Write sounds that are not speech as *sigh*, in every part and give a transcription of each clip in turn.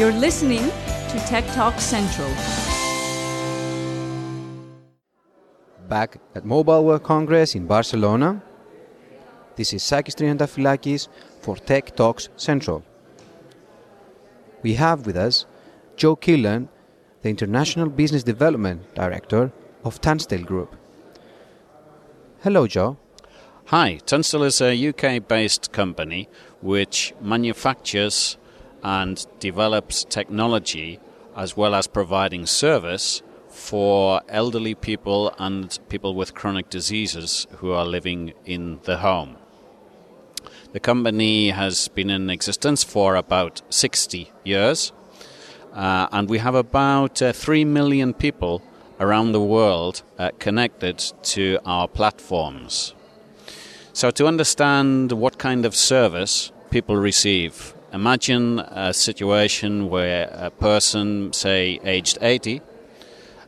You're listening to Tech Talk Central. Back at Mobile World Congress in Barcelona, this is Sakis Triantafilakis for Tech Talks Central. We have with us Joe Killen, the International Business Development Director of Tunstall Group. Hello, Joe. Hi, Tunstall is a UK based company which manufactures and develops technology as well as providing service for elderly people and people with chronic diseases who are living in the home. The company has been in existence for about 60 years, uh, and we have about uh, 3 million people around the world uh, connected to our platforms. So, to understand what kind of service people receive, imagine a situation where a person, say aged 80,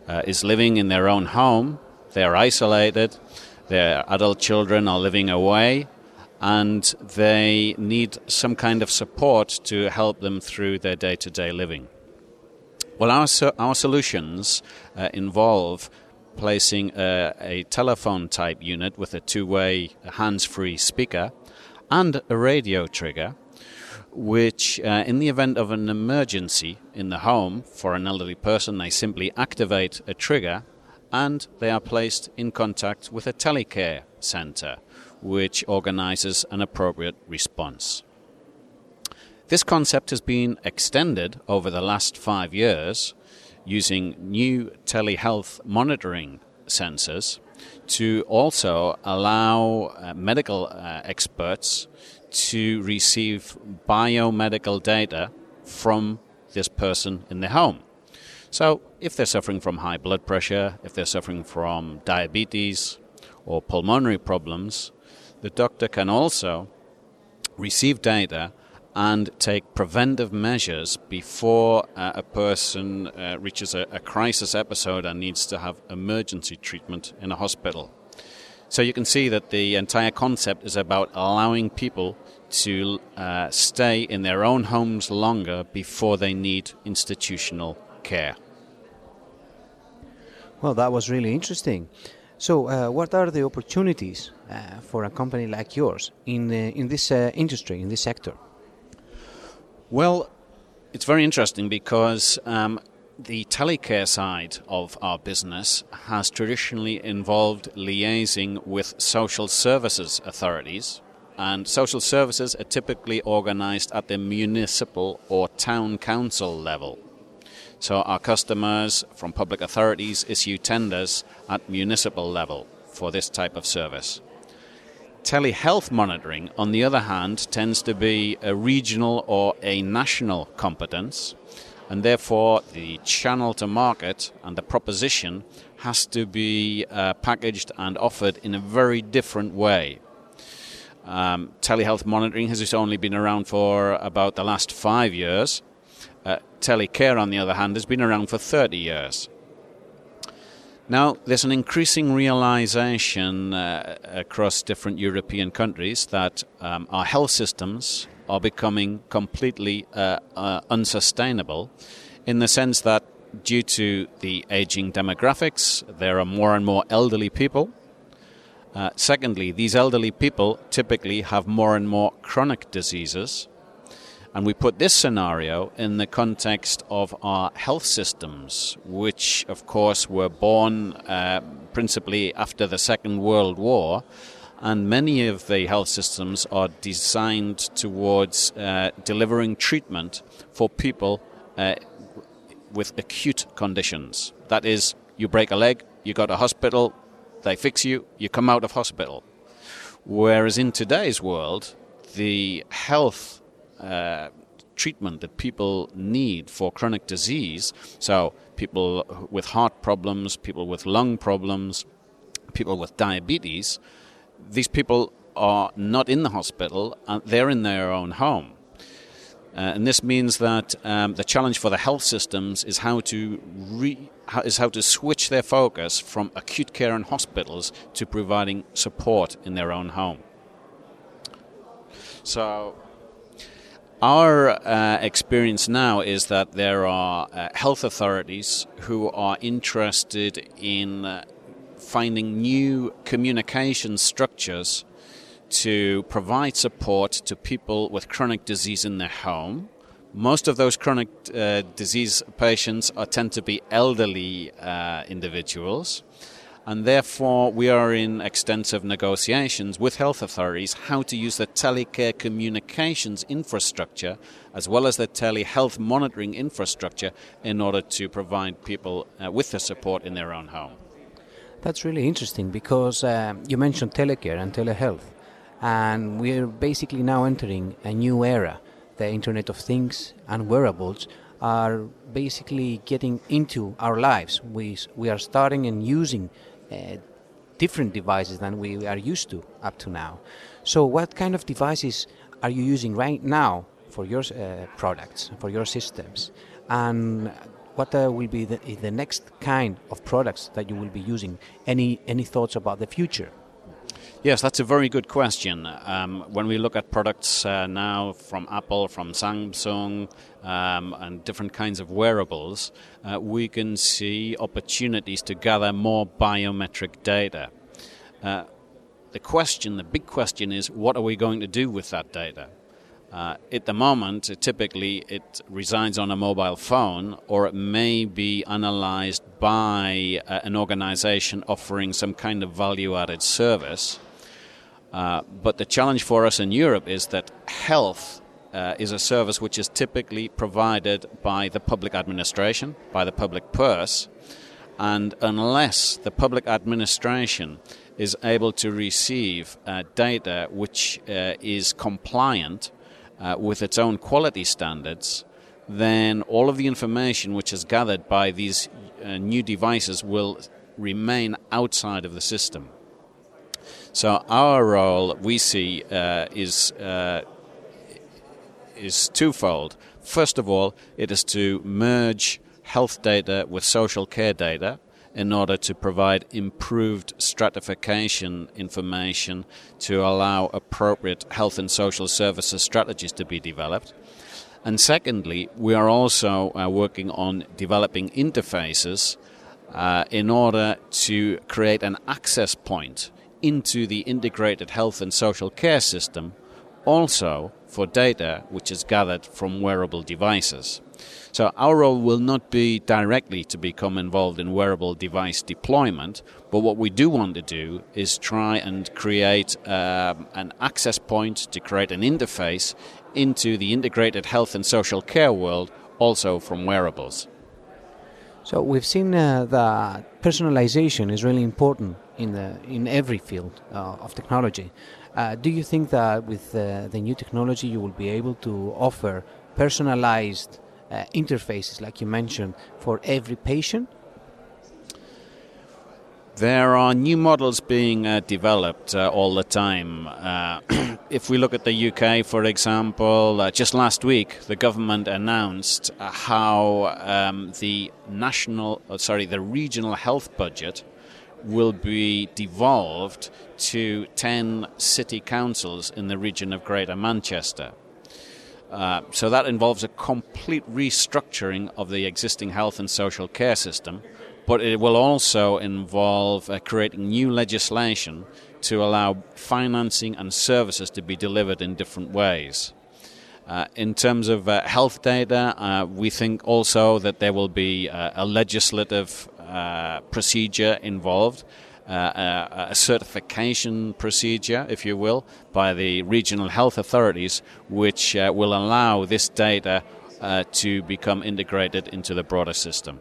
uh, is living in their own home, they're isolated, their adult children are living away, and they need some kind of support to help them through their day to day living. Well, our, our solutions uh, involve placing a, a telephone type unit with a two way hands free speaker and a radio trigger, which, uh, in the event of an emergency in the home for an elderly person, they simply activate a trigger and they are placed in contact with a telecare center which organizes an appropriate response. This concept has been extended over the last five years using new telehealth monitoring sensors to also allow uh, medical uh, experts to receive biomedical data from this person in the home. So, if they're suffering from high blood pressure, if they're suffering from diabetes or pulmonary problems, the doctor can also receive data and take preventive measures before uh, a person uh, reaches a, a, crisis episode and needs to have emergency treatment in a hospital. So you can see that the entire concept is about allowing people to uh, stay in their own homes longer before they need institutional care. Well, that was really interesting. So, uh, what are the opportunities uh, for a company like yours in uh, in this uh, industry, in this sector? Well, it's very interesting because um, the telecare side of our business has traditionally involved liaising with social services authorities. And social services are typically organized at the municipal or town council level. So our customers from public authorities issue tenders at municipal level for this type of service. Telehealth monitoring, on the other hand, tends to be a regional or a national competence, and therefore the channel to market and the proposition has to be uh, packaged and offered in a very different way. Um, telehealth monitoring has only been around for about the last five years, uh, telecare, on the other hand, has been around for 30 years. Now, there's an increasing realization uh, across different European countries that um, our health systems are becoming completely uh, uh, unsustainable in the sense that due to the aging demographics, there are more and more elderly people. Uh, secondly, these elderly people typically have more and more chronic diseases. And we put this scenario in the context of our health systems, which, of course, were born uh, principally after the Second World War. And many of the health systems are designed towards uh, delivering treatment for people uh, with acute conditions. That is, you break a leg, you go to hospital, they fix you, you come out of hospital. Whereas in today's world, the health uh, treatment that people need for chronic disease. So, people with heart problems, people with lung problems, people with diabetes, these people are not in the hospital, they're in their own home. Uh, and this means that um, the challenge for the health systems is how to re- how, is how to switch their focus from acute care in hospitals to providing support in their own home. So Our uh, experience now is that there are uh, health authorities who are interested in uh, finding new communication structures to provide support to people with chronic disease in their home. Most of those chronic uh, disease patients are, tend to be elderly uh, individuals and therefore we are in extensive negotiations with health authorities how to use the telecare communications infrastructure as well as the telehealth monitoring infrastructure in order to provide people uh, with the support in their own home. That's really interesting because uh, you mentioned telecare and telehealth, and we're basically now entering a new era. The Internet of Things and wearables are basically getting into our lives. We, we are starting and using uh, different devices than we are used to up to now. So, what kind of devices are you using right now for your uh, products, for your systems? And what uh, will be the, the next kind of products that you will be using? Any, any thoughts about the future? Yes, that's a very good question. Um, when we look at products uh, now from Apple, from Samsung, um, and different kinds of wearables, uh, we can see opportunities to gather more biometric data. Uh, the question, the big question is, what are we going to do with that data? Uh, at the moment, typically it resides on a mobile phone or it may be analyzed by uh, an organization offering some kind of value added service. Uh, but the challenge for us in Europe is that health uh, is a service which is typically provided by the public administration, by the public purse, and unless the public administration is able to receive uh, data which uh, is compliant uh, with its own quality standards, then all of the information which is gathered by these new devices will remain outside of the system. So our role we see uh, is uh, is twofold. First of all, it is to merge health data with social care data in order to provide improved stratification information to allow appropriate health and social services strategies to be developed. And secondly, we are also uh, working on developing interfaces uh, in order to create an access point into the integrated health and social care system, also for data which is gathered from wearable devices. So, our role will not be directly to become involved in wearable device deployment, but what we do want to do is try and create um, an access point to create an interface into the integrated health and social care world, also from wearables. So we've seen uh, that personalization is really important in the in every field uh, of technology. Uh, do you think that with uh, the new technology you will be able to offer personalized uh, interfaces, like you mentioned, for every patient? There are new models being uh, developed uh, all the time. Uh, *clears throat* if we look at the UK, for example, just last week the government announced how um, the national, uh, sorry, the regional health budget will be devolved to 10 city councils in the region of Greater Manchester. so that involves a complete restructuring of the existing health and social care system but it will also involve uh, creating new legislation to allow financing and services to be delivered in different ways. Uh, in terms of uh, health data, uh, we think also that there will be uh, a legislative uh, procedure involved. a certification procedure, if you will, by the regional health authorities, which will allow this data to become integrated into the broader system.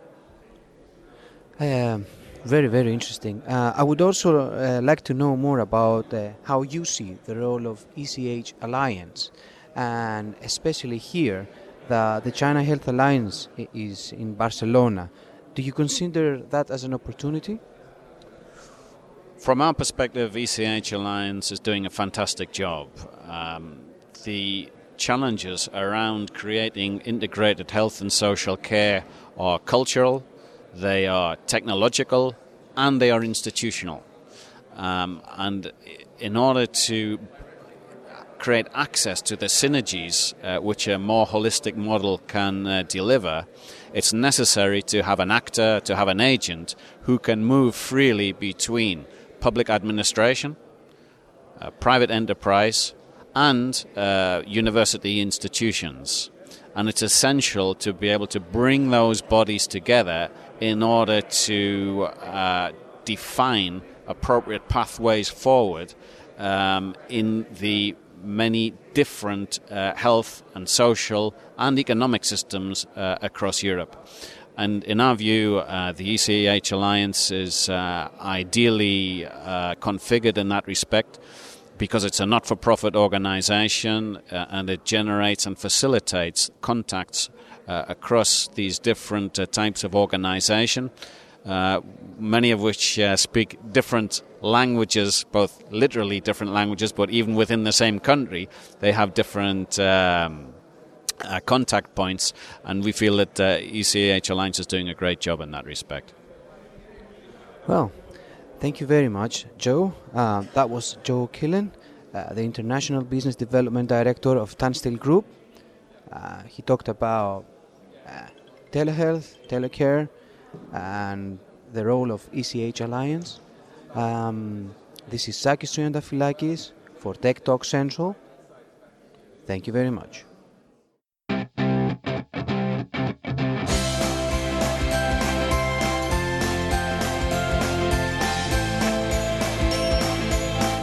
Uh, very, very interesting. Uh, I would also uh, like to know more about uh, how you see the role of ECH Alliance, and especially here, the, the China Health Alliance is in Barcelona. Do you consider that as an opportunity? From our perspective, ECH Alliance is doing a fantastic job. Um, the challenges around creating integrated health and social care are cultural, they are technological, and they are institutional. Um, and in order to create access to the synergies uh, which a more holistic model can uh, deliver, it's necessary to have an actor, to have an agent who can move freely between public administration, uh, private enterprise, and uh, university institutions. And it's essential to be able to bring those bodies together in order to uh, define appropriate pathways forward um, in the many different uh, health and social and economic systems uh, across Europe. And in our view, uh, the ECH Alliance is uh, ideally uh, configured in that respect because it's a not for profit organization uh, and it generates and facilitates contacts across these different types of organization. Uh, many of which uh, speak different languages, both literally different languages, but even within the same country, they have different um, uh, contact points, and we feel that uh, ECH Alliance is doing a great job in that respect. Well, thank you very much, Joe. Uh, that was Joe Killen, the International Business Development Director of Tunstall Group. he talked about telehealth, telecare, and the role of ECH Alliance. Um, this is Sakis Triantafilakis for Tech Talk Central. Thank you very much.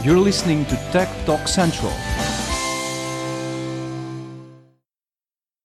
You're listening to Tech Talk Central